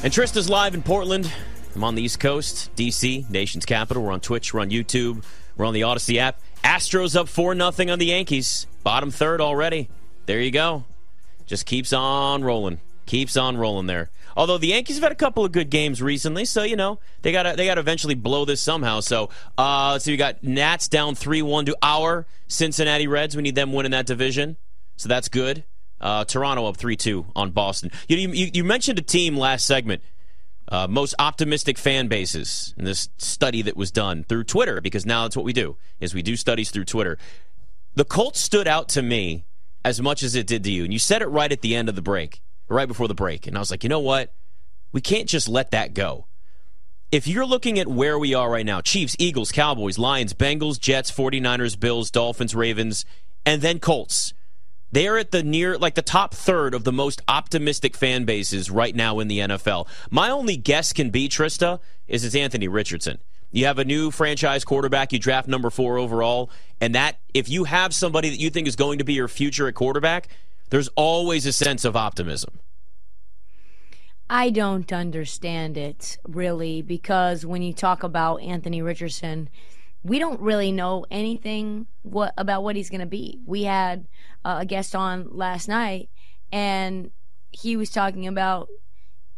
And Trysta's live in Portland. I'm on the East Coast, DC, nation's capital. We're on Twitch, we're on YouTube, we're on the Audacy app. Astros up 4 nothing on the Yankees. Bottom third already. There you go. Just keeps on rolling. Keeps on rolling there. Although the Yankees have had a couple of good games recently, so you know they got they got to eventually blow this somehow. So uh, see, we got Nats down three one to our Cincinnati Reds. We need them winning that division, so that's good. Uh, Toronto up three two on Boston. You, you, you mentioned a team last segment. Uh, most optimistic fan bases in this study that was done through Twitter, because now that's what we do is we do studies through Twitter. The Colts stood out to me as much as it did to you, and you said it right at the end of the break right before the break. And I was like, you know what? We can't just let that go. If you're looking at where we are right now Chiefs, Eagles, Cowboys, Lions, Bengals, Jets, 49ers, Bills, Dolphins, Ravens, and then Colts. They're at the near, like the top third of the most optimistic fan bases right now in the NFL. My only guess can be, Trysta, is it's Anthony Richardson. You have a new franchise quarterback, you draft number four overall, and that, if you have somebody that you think is going to be your future at quarterback, there's always a sense of optimism. I don't understand it really because when you talk about Anthony Richardson, we don't really know anything what about what he's going to be. We had uh, a guest on last night and he was talking about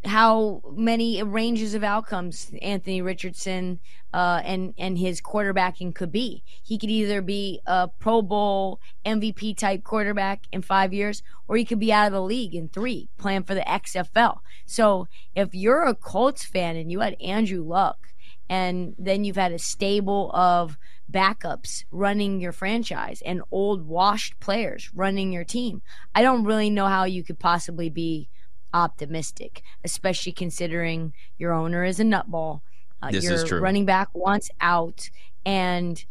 how many ranges of outcomes Anthony Richardson uh, and and his quarterbacking could be. He could either be a Pro Bowl MVP type quarterback in five years, or he could be out of the league in three, playing for the XFL. So if you're a Colts fan and you had Andrew Luck, and then you've had a stable of backups running your franchise and old washed players running your team, I don't really know how you could possibly be optimistic, especially considering your owner is a nutball. Uh, this your is true. running back wants out, and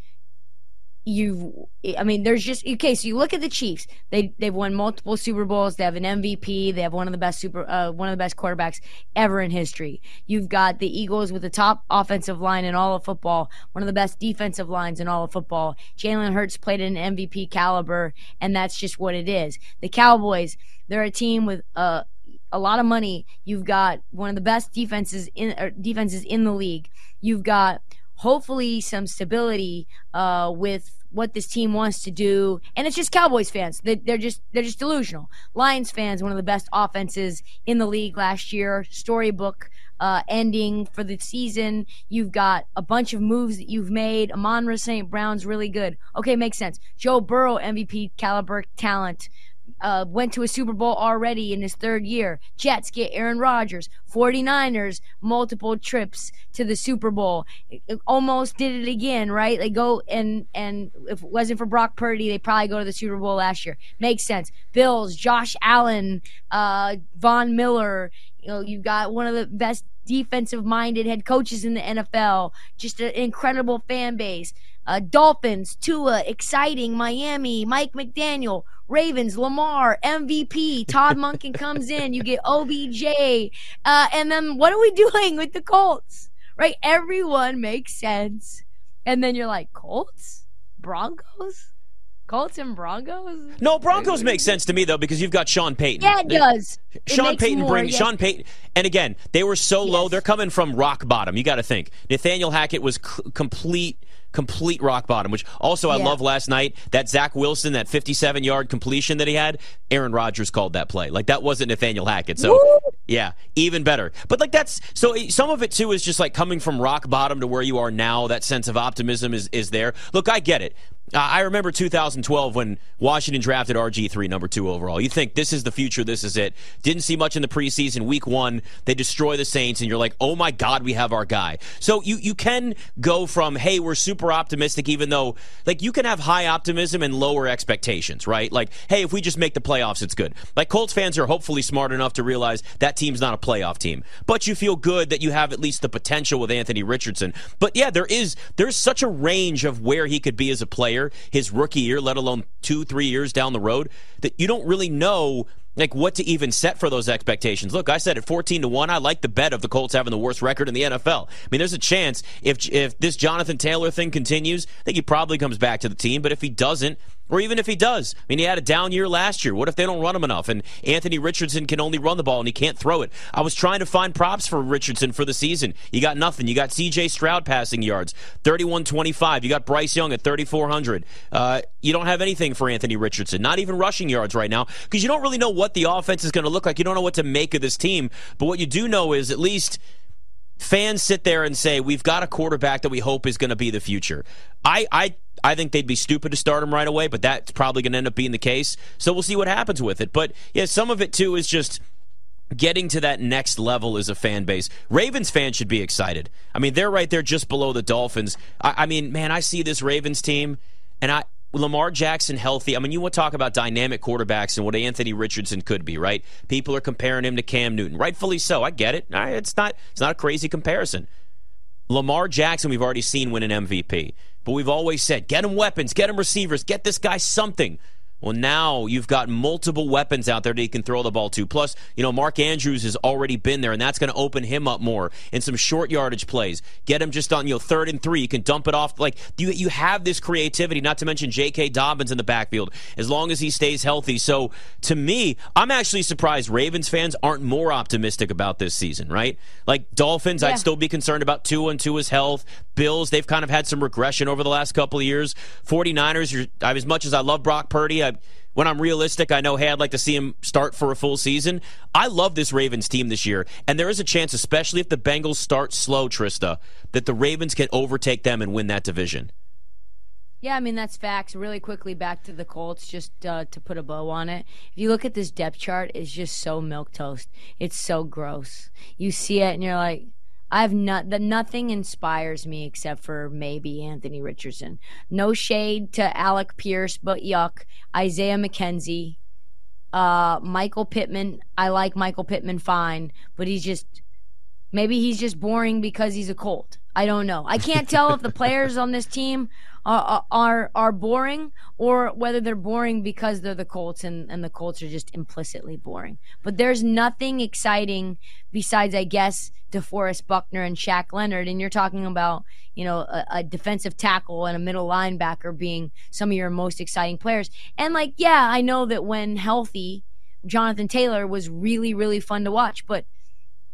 you I mean there's just okay so you look at the Chiefs. They they've won multiple Super Bowls. They have an MVP they have one of the best super uh, one of the best quarterbacks ever in history. You've got the Eagles with the top offensive line in all of football one of the best defensive lines in all of football. Jalen Hurts played an MVP caliber and that's just what it is. The Cowboys they're a team with uh a lot of money. You've got one of the best defenses in defenses in the league. You've got hopefully some stability uh, with what this team wants to do, and it's just Cowboys fans. They, they're just they're just delusional. Lions fans, one of the best offenses in the league last year. Storybook uh, ending for the season. You've got a bunch of moves that you've made. Amon St. Brown's really good. Okay, makes sense. Joe Burrow, MVP caliber talent uh, went to a Super Bowl already in his third year. Jets get Aaron Rodgers. 49ers, multiple trips to the Super Bowl. almost did it again, right? They go and, and if it wasn't for Brock Purdy, they probably go to the Super Bowl last year. Makes sense. Bills, Josh Allen, uh, Von Miller. You know, you've got one of the best defensive minded head coaches in the NFL. Just an incredible fan base. Uh, Dolphins, Tua, exciting. Miami, Mike McDaniel, Ravens, Lamar, MVP. Todd Monken comes in. You get OBJ. Uh, and then what are we doing with the Colts? Right? Everyone makes sense. And then you're like, Colts? Broncos? Colts and Broncos? No, Broncos make sense to me though because you've got Sean Payton. Yeah, it does. Sean it Payton more, brings yes. Sean Payton, and again, they were so low. They're coming from rock bottom. You got to think Nathaniel Hackett was c- complete complete rock bottom, which also I Yeah. love last night. That Zach Wilson, that 57 yard completion that he had, Aaron Rodgers called that play. Like that wasn't Nathaniel Hackett. So, Woo! yeah, even better. But like that's so eh, some of it too is just like coming from rock bottom to where you are now. That sense of optimism is, is there. Look, I get it. I remember 2012 when Washington drafted RG3, number two overall. You think this is the future, this is it. Didn't see much in the preseason. Week one, they destroy the Saints, and you're like, oh my God, we have our guy. So you, you can go from, hey, we're super optimistic, even though, like, you can have high optimism and lower expectations, right? Like, hey, if we just make the playoffs, it's good. Like, Colts fans are hopefully smart enough to realize that team's not a playoff team. But you feel good that you have at least the potential with Anthony Richardson. But yeah, there is, there's such a range of where he could be as a player his rookie year, let alone two, three years down the road, that you don't really know like what to even set for those expectations. Look, I said at 14 to 1, I like the bet of the Colts having the worst record in the NFL. I mean, there's a chance if if this Jonathan Taylor thing continues, I think he probably comes back to the team, but if he doesn't, Or even if he does. I mean, he had a down year last year. What if they don't run him enough and Anthony Richardson can only run the ball and he can't throw it? I was trying to find props for Richardson for the season. You got nothing. You got CJ Stroud passing yards, 31 25. You got Bryce Young at 3,400. Uh, you don't have anything for Anthony Richardson, not even rushing yards right now, because you don't really know what the offense is going to look like. You don't know what to make of this team. But what you do know is at least fans sit there and say, we've got a quarterback that we hope is going to be the future. I, I I think they'd be stupid to start him right away, but that's probably going to end up being the case. So we'll see what happens with it. But yeah, some of it too is just getting to that next level as a fan base. Ravens fans should be excited. I mean, they're right there just below the Dolphins. I, I mean, man, I see this Ravens team, and I Lamar Jackson healthy. I mean, you want to talk about dynamic quarterbacks and what Anthony Richardson could be, right? People are comparing him to Cam Newton, rightfully so. I get it. It's not it's not a crazy comparison. Lamar Jackson, we've already seen win an MVP. But we've always said, get him weapons, get him receivers, get this guy something. Well, now you've got multiple weapons out there that he can throw the ball to. Plus, you know, Mark Andrews has already been there, and that's going to open him up more in some short yardage plays. Get him just on, you know, third and three. You can dump it off. Like, you, you have this creativity, not to mention J.K. Dobbins in the backfield, as long as he stays healthy. So, to me, I'm actually surprised Ravens fans aren't more optimistic about this season, right? Like, Dolphins, yeah. I'd still be concerned about Tua and two Tua's health. Bills, they've kind of had some regression over the last couple of years. 49ers, as much as I love Brock Purdy, I when I'm realistic, I know, hey, I'd like to see him start for a full season. I love this Ravens team this year, and there is a chance, especially if the Bengals start slow, Trysta, that the Ravens can overtake them and win that division. Yeah, I mean that's facts. Really quickly back to the Colts, just uh, to put a bow on it. If you look at this depth chart, it's just so milk toast. It's so gross. You see it and you're like, I have not that nothing inspires me except for maybe Anthony Richardson. No shade to Alec Pierce, but yuck. Isaiah McKenzie, uh, Michael Pittman. I like Michael Pittman fine, but he's just maybe he's just boring because he's a Colt. I don't know. I can't tell if the players on this team are, are are boring or whether they're boring because they're the Colts and, and the Colts are just implicitly boring. But there's nothing exciting besides, I guess, DeForest Buckner and Shaq Leonard. And you're talking about, you know, a, a defensive tackle and a middle linebacker being some of your most exciting players. And like, yeah, I know that when healthy, Jonathan Taylor was really, really fun to watch, but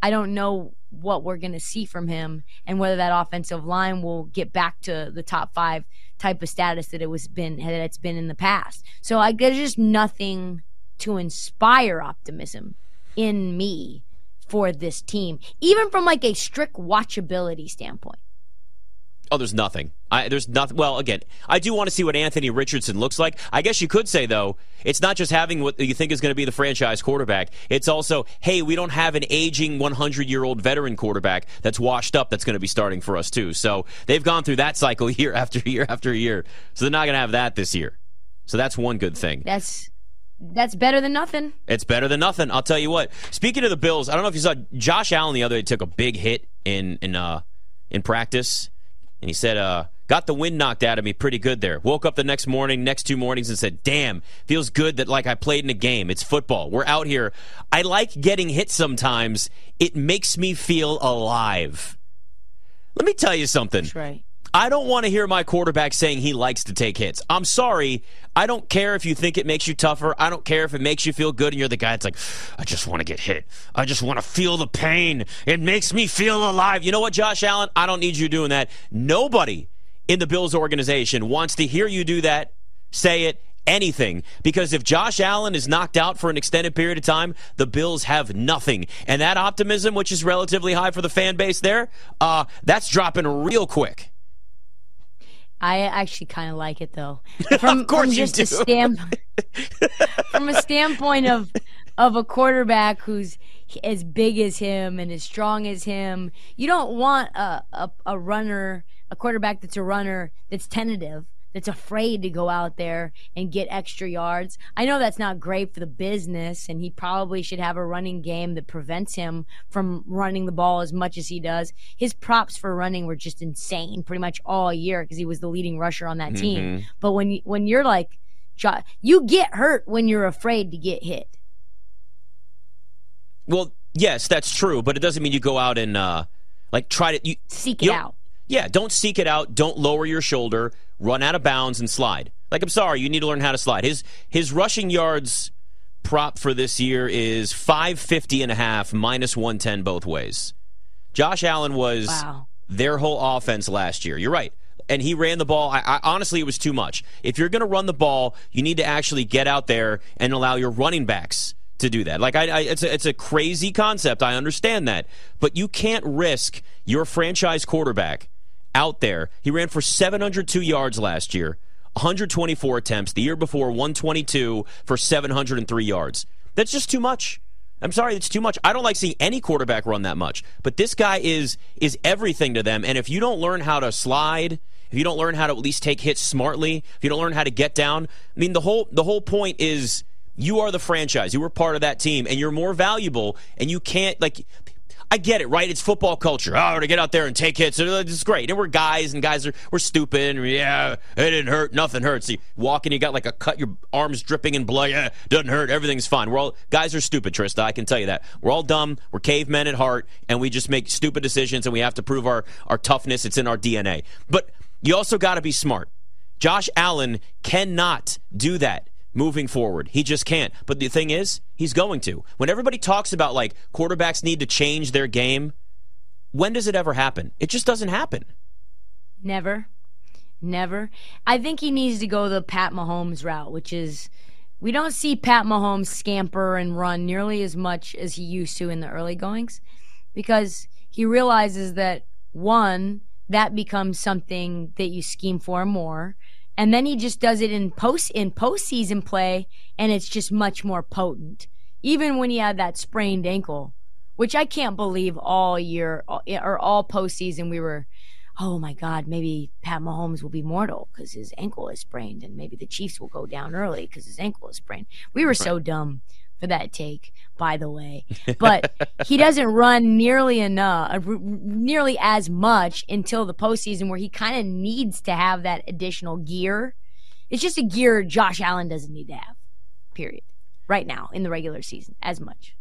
I don't know what we're going to see from him and whether that offensive line will get back to the top five type of status that it was been that it's been in the past. So I there's just nothing to inspire optimism in me for this team, even from like a strict watchability standpoint. Oh, there's nothing. I, there's nothing. Well, again, I do want to see what Anthony Richardson looks like. I guess you could say though, it's not just having what you think is going to be the franchise quarterback. It's also, hey, we don't have an aging 100 year old veteran quarterback that's washed up that's going to be starting for us too. So they've gone through that cycle year after year after year. So they're not going to have that this year. So that's one good thing. That's that's better than nothing. It's better than nothing. I'll tell you what. Speaking of the Bills, I don't know if you saw Josh Allen the other day took a big hit in in uh in practice and he said, uh, got the wind knocked out of me pretty good there. Woke up the next morning, next two mornings, and said, damn, feels good that like I played in a game. It's football. We're out here. I like getting hit sometimes. It makes me feel alive. Let me tell you something. That's right. I don't want to hear my quarterback saying he likes to take hits. I'm sorry. I don't care if you think it makes you tougher. I don't care if it makes you feel good and you're the guy that's like, I just want to get hit. I just want to feel the pain. It makes me feel alive. You know what, Josh Allen? I don't need you doing that. Nobody in the Bills organization wants to hear you do that, say it, anything. Because if Josh Allen is knocked out for an extended period of time, the Bills have nothing. And that optimism, which is relatively high for the fan base there, uh, that's dropping real quick. I actually kind of like it though. From, of course from just a stamp, from a standpoint of of a quarterback who's as big as him and as strong as him. You don't want a, a, a runner, a quarterback that's a runner that's tentative that's afraid to go out there and get extra yards. I know that's not great for the business, and he probably should have a running game that prevents him from running the ball as much as he does. His props for running were just insane pretty much all year because he was the leading rusher on that mm-hmm. team. But when you, when you're like, you get hurt when you're afraid to get hit. Well, yes, that's true, but it doesn't mean you go out and uh, like try to you, seek it out. Yeah, don't seek it out. Don't lower your shoulder run out of bounds and slide. Like, I'm sorry, you need to learn how to slide. His his rushing yards prop for this year is 550 and a half minus 110 both ways. Josh Allen was Wow. their whole offense last year. You're right. And he ran the ball. I, I, honestly, it was too much. If you're going to run the ball, you need to actually get out there and allow your running backs to do that. Like, I, I, it's, a, it's a crazy concept. I understand that. But you can't risk your franchise quarterback out there. He ran for 702 yards last year, 124 attempts. The year before, 122 for 703 yards. That's just too much. I'm sorry, it's too much. I don't like seeing any quarterback run that much. But this guy is is everything to them. And if you don't learn how to slide, if you don't learn how to at least take hits smartly, if you don't learn how to get down, I mean the whole the whole point is you are the franchise. You were part of that team and you're more valuable and you can't like I get it, right? It's football culture. Oh, to get out there and take hits, it's great. And we're guys, and guys are we're stupid. And yeah, it didn't hurt. Nothing hurts. You walk and you got like a cut, your arms dripping in blood. Yeah, doesn't hurt. Everything's fine. We're all guys are stupid, Trysta. I can tell you that. We're all dumb. We're cavemen at heart, and we just make stupid decisions, and we have to prove our our toughness. It's in our DNA. But you also got to be smart. Josh Allen cannot do that moving forward. He just can't. But the thing is, he's going to. When everybody talks about like quarterbacks need to change their game, when does it ever happen? It just doesn't happen. Never. Never. I think he needs to go the Pat Mahomes route, which is we don't see Pat Mahomes scamper and run nearly as much as he used to in the early goings because he realizes that one, that becomes something that you scheme for more. And then he just does it in post in postseason play, and it's just much more potent. Even when he had that sprained ankle, which I can't believe all year or all postseason we were, oh my God, maybe Pat Mahomes will be mortal because his ankle is sprained, and maybe the Chiefs will go down early because his ankle is sprained. We were so dumb for that take, by the way. But he doesn't run nearly enough, uh, nearly as much until the postseason, where he kind of needs to have that additional gear. It's just a gear Josh Allen doesn't need to have. Period. Right now in the regular season, as much.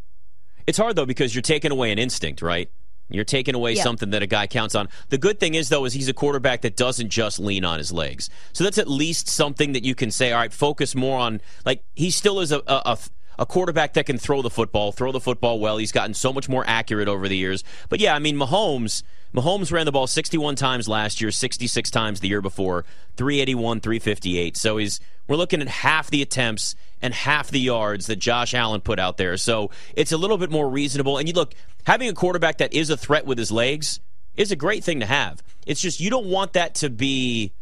It's hard though because you're taking away an instinct, right? You're taking away Yeah. something that a guy counts on. The good thing is though is he's a quarterback that doesn't just lean on his legs. So that's at least something that you can say, all right, focus more on like he still is a a, a a quarterback that can throw the football, throw the football well. He's gotten so much more accurate over the years. But yeah, I mean Mahomes Mahomes ran the ball 61 times last year, 66 times the year before, 381, 358. So he's we're looking at half the attempts and half the yards that Josh Allen put out there. So it's a little bit more reasonable. And you look, having a quarterback that is a threat with his legs is a great thing to have. It's just you don't want that to be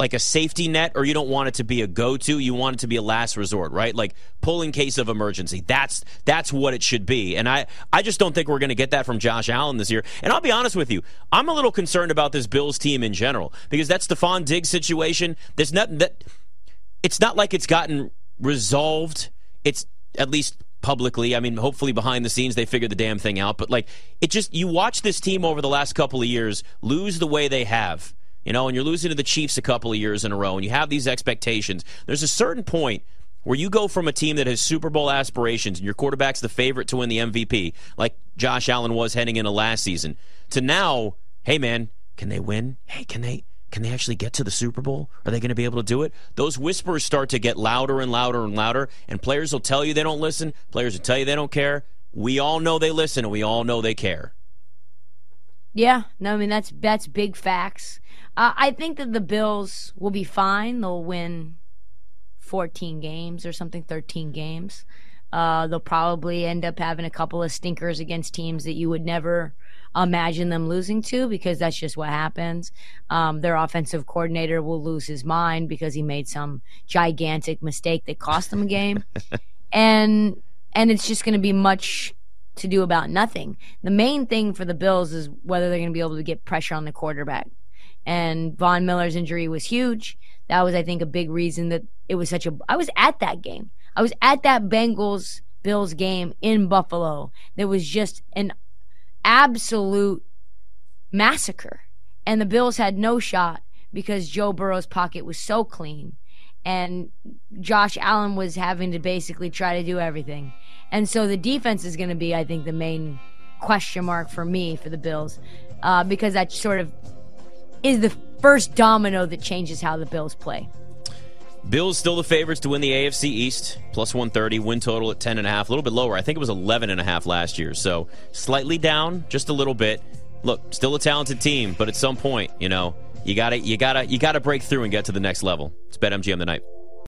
like a safety net or you don't want it to be a go-to. You want it to be a last resort right? Like pull in case of emergency. That's that's what it should be. And i i just don't think we're going to get that from josh allen this year. And i'll be honest with you i'm a little concerned about this bills team in general because that stefon diggs situation there's nothing that it's not like it's gotten resolved. It's at least publicly i mean hopefully behind the scenes they figured the damn thing out. But like it just you watch this team over the last couple of years lose the way they have you know, and you're losing to the Chiefs a couple of years in a row, and you have these expectations. There's a certain point where you go from a team that has Super Bowl aspirations and your quarterback's the favorite to win the MVP, like Josh Allen was heading into last season, to now, hey man, can they win? Hey, can they can they actually get to the Super Bowl? Are they going to be able to do it? Those whispers start to get louder and louder and louder, and players will tell you they don't listen. Players will tell you they don't care. We all know they listen, and we all know they care. Yeah, no, I mean that's that's big facts. Uh, I think that the Bills will be fine. They'll win 14 games or something, 13 games. Uh, they'll probably end up having a couple of stinkers against teams that you would never imagine them losing to because that's just what happens. Um, their offensive coordinator will lose his mind because he made some gigantic mistake that cost them a game, and and it's just going to be much to do about nothing. The main thing for the Bills is whether they're going to be able to get pressure on the quarterback. And Von Miller's injury was huge. That was, I think, a big reason that it was such a. I was at that game. I was at that Bengals Bills game in Buffalo. There was just an absolute massacre. And the Bills had no shot because Joe Burrow's pocket was so clean and Josh Allen was having to basically try to do everything. And so the defense is going to be, I think, the main question mark for me for the Bills uh, because that sort of is the first domino that changes how the Bills play. Bills still the favorites to win the AFC East, plus 130, win total at 10.5, a little bit lower. I think it was 11.5 last year, so slightly down, just a little bit. Look, still a talented team, but at some point, you know, you gotta, you gotta, you gotta break through and get to the next level. It's BetMGM tonight.